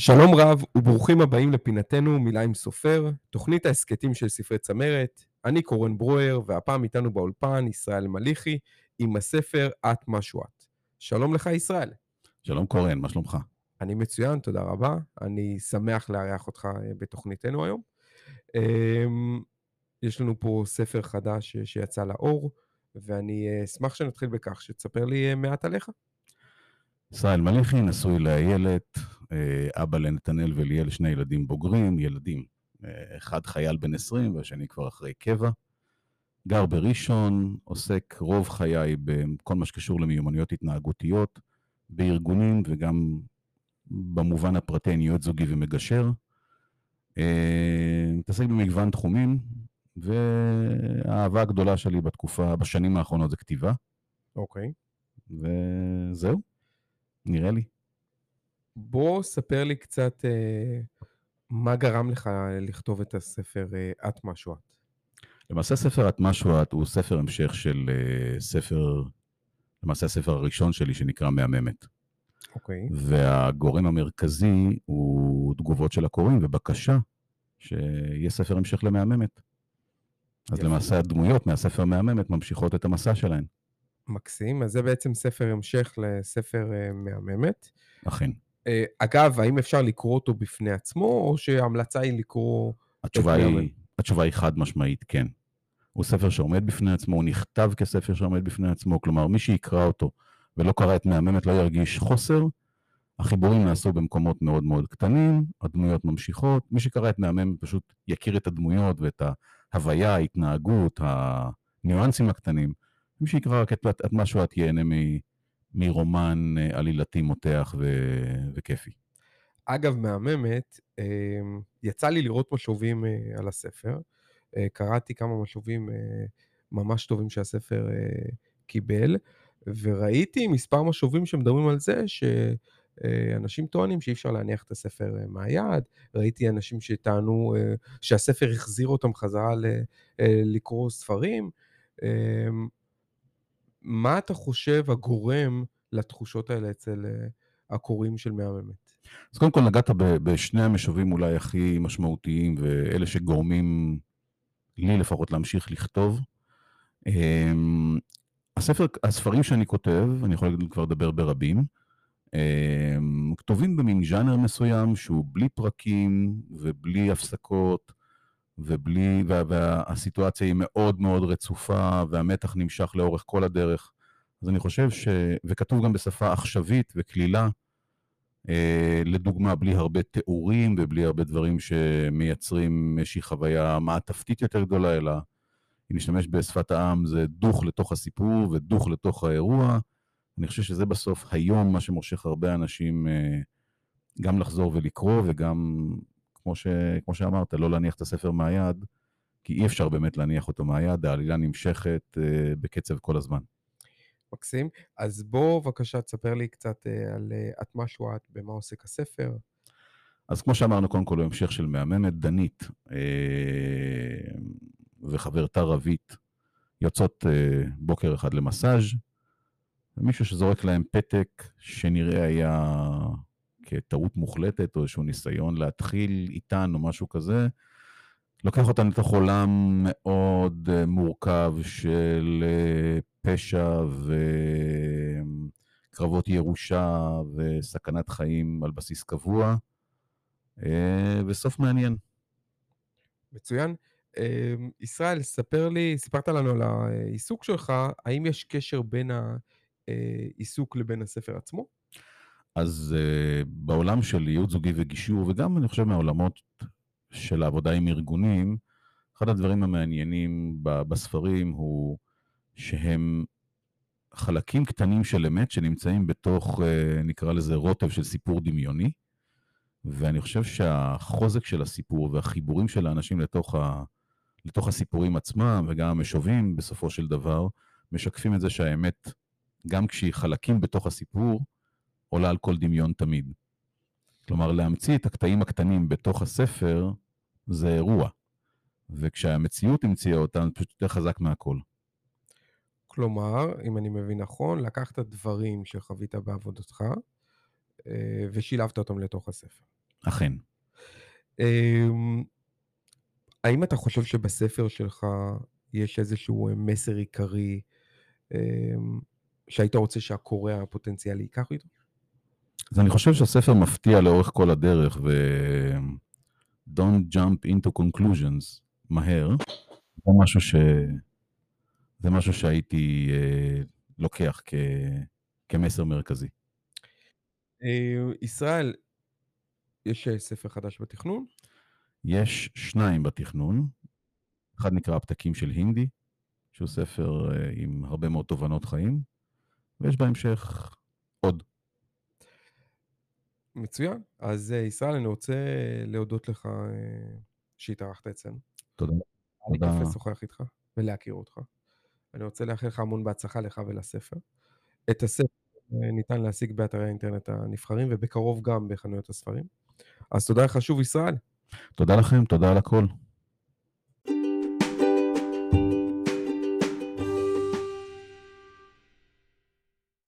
שלום רב וברוכים הבאים לפינתנו מילה עם סופר, תוכנית ההסכתים של ספרי צמרת. אני קורן ברואר, והפעם איתנו באולפן ישראל מליחי עם הספר את משהו את. שלום לך ישראל. שלום קורן, מה שלומך? אני מצוין, תודה רבה. אני שמח לארח אותך אה, בתוכניתנו היום. אמ, יש לנו פה ספר חדש אה, שיצא לאור, ואני אה, אשמח שנתחיל בכך שתספר לי מעט עליך. ישראל מליחי, נשוי לאיילת, אבא לנתנאל וליאל, שני ילדים בוגרים, ילדים. אחד חייל בן 20 והשני כבר אחרי קבע. גר בראשון, עוסק רוב חיי בכל מה שקשור למיומנויות התנהגותיות, בארגונים וגם במובן הפרטי אני יועץ זוגי ומגשר. מתעסק במגוון תחומים, והאהבה הגדולה שלי בתקופה, בשנים האחרונות זה כתיבה. אוקיי. Okay. וזהו, נראה לי. בוא ספר לי קצת אה, מה גרם לך לכתוב את הספר אה, את משהו את. למעשה ספר את משהו את הוא ספר המשך של אה, ספר, למעשה הספר הראשון שלי שנקרא מהממת. אוקיי. Okay. והגורם המרכזי הוא תגובות של הקוראים ובקשה שיהיה ספר המשך למהממת. אז יפה. למעשה הדמויות מהספר מהממת ממשיכות את המסע שלהן. מקסים, אז זה בעצם ספר המשך לספר uh, מהממת. אכן. Uh, אגב, האם אפשר לקרוא אותו בפני עצמו, או שההמלצה היא לקרוא... התשובה היא, התשובה היא חד משמעית, כן. הוא ספר שעומד בפני עצמו, הוא נכתב כספר שעומד בפני עצמו, כלומר, מי שיקרא אותו ולא קרא את מהממת לא ירגיש חוסר. החיבורים נעשו במקומות מאוד מאוד קטנים, הדמויות ממשיכות. מי שקרא את מהממת פשוט יכיר את הדמויות ואת ההוויה, ההתנהגות, הניואנסים הקטנים. מי שיקרא רק את, את משהו, את ייהנה מרומן אה, עלילתי מותח ו, וכיפי. אגב, מהממת, אה, יצא לי לראות משובים אה, על הספר. קראתי כמה משובים ממש טובים שהספר קיבל. וראיתי מספר משובים שמדברים על זה שאנשים טוענים שאי אפשר להניח את הספר אה, מהיד, ראיתי אנשים שטענו אה, שהספר החזיר אותם חזרה אה, לקרוא ספרים. מה אתה חושב הגורם לתחושות האלה אצל הקוראים של מהממת? אז קודם כל נגעת בשני המשובים אולי הכי משמעותיים, ואלה שגורמים לי לפחות להמשיך לכתוב. אמ, הספר, הספרים שאני כותב, אני יכול כבר לדבר ברבים, אמ, כתובים במין ז'אנר מסוים שהוא בלי פרקים ובלי הפסקות ובלי, וה, והסיטואציה היא מאוד מאוד רצופה והמתח נמשך לאורך כל הדרך. אז אני חושב ש... וכתוב גם בשפה עכשווית וקלילה, אה, לדוגמה, בלי הרבה תיאורים ובלי הרבה דברים שמייצרים איזושהי חוויה מעטפתית יותר גדולה, אלא אם נשתמש בשפת העם, זה דוך לתוך הסיפור ודוך לתוך האירוע. אני חושב שזה בסוף היום מה שמושך הרבה אנשים אה, גם לחזור ולקרוא, וגם, כמו, ש, כמו שאמרת, לא להניח את הספר מהיד, כי אי אפשר באמת להניח אותו מהיד, העלילה נמשכת אה, בקצב כל הזמן. מקסים. אז בוא בבקשה תספר לי קצת אה, על את משהו את, במה עוסק הספר. אז כמו שאמרנו, קודם כל הוא המשך של מהממת, דנית. וחברתה רבית יוצאות אה, בוקר אחד למסאז' ומישהו שזורק להם פתק שנראה היה כטעות מוחלטת או איזשהו ניסיון להתחיל איתן או משהו כזה, לוקח אותן לתוך עולם מאוד אה, מורכב של אה, פשע וקרבות ירושה וסכנת חיים על בסיס קבוע, וסוף מעניין. מצוין. ישראל, ספר לי, סיפרת לנו על העיסוק שלך, האם יש קשר בין העיסוק לבין הספר עצמו? אז uh, בעולם של ייעוץ זוגי וגישור, וגם אני חושב מהעולמות של העבודה עם ארגונים, אחד הדברים המעניינים בספרים הוא שהם חלקים קטנים של אמת שנמצאים בתוך, uh, נקרא לזה רוטב של סיפור דמיוני, ואני חושב שהחוזק של הסיפור והחיבורים של האנשים לתוך ה... לתוך הסיפורים עצמם וגם המשובים בסופו של דבר, משקפים את זה שהאמת, גם כשהיא חלקים בתוך הסיפור, עולה על כל דמיון תמיד. כלומר, להמציא את הקטעים הקטנים בתוך הספר זה אירוע, וכשהמציאות המציאה אותם, זה פשוט יותר חזק מהכל. כלומר, אם אני מבין נכון, לקחת דברים שחווית בעבודתך אה, ושילבת אותם לתוך הספר. אכן. אמ, האם אתה חושב שבספר שלך יש איזשהו מסר עיקרי אמ, שהיית רוצה שהקורא הפוטנציאלי ייקח איתו? אז אני חושב שהספר מפתיע לאורך כל הדרך, ו... Don't jump into conclusions מהר. זה משהו, ש... זה משהו שהייתי אה, לוקח כ... כמסר מרכזי. אה, ישראל, יש אה, ספר חדש בתכנון? יש שניים בתכנון. אחד נקרא הפתקים של הינדי, שהוא ספר אה, עם הרבה מאוד תובנות חיים, ויש בהמשך עוד. מצוין. אז ישראל, אני רוצה להודות לך שהתארחת אצלנו. תודה. לי כיף לשוחח איתך ולהכיר אותך. אני רוצה לאחל לך המון בהצלחה לך ולספר. את הספר ניתן להשיג באתרי האינטרנט הנבחרים, ובקרוב גם בחנויות הספרים. אז תודה לך שוב, ישראל. תודה לכם, תודה על הכל.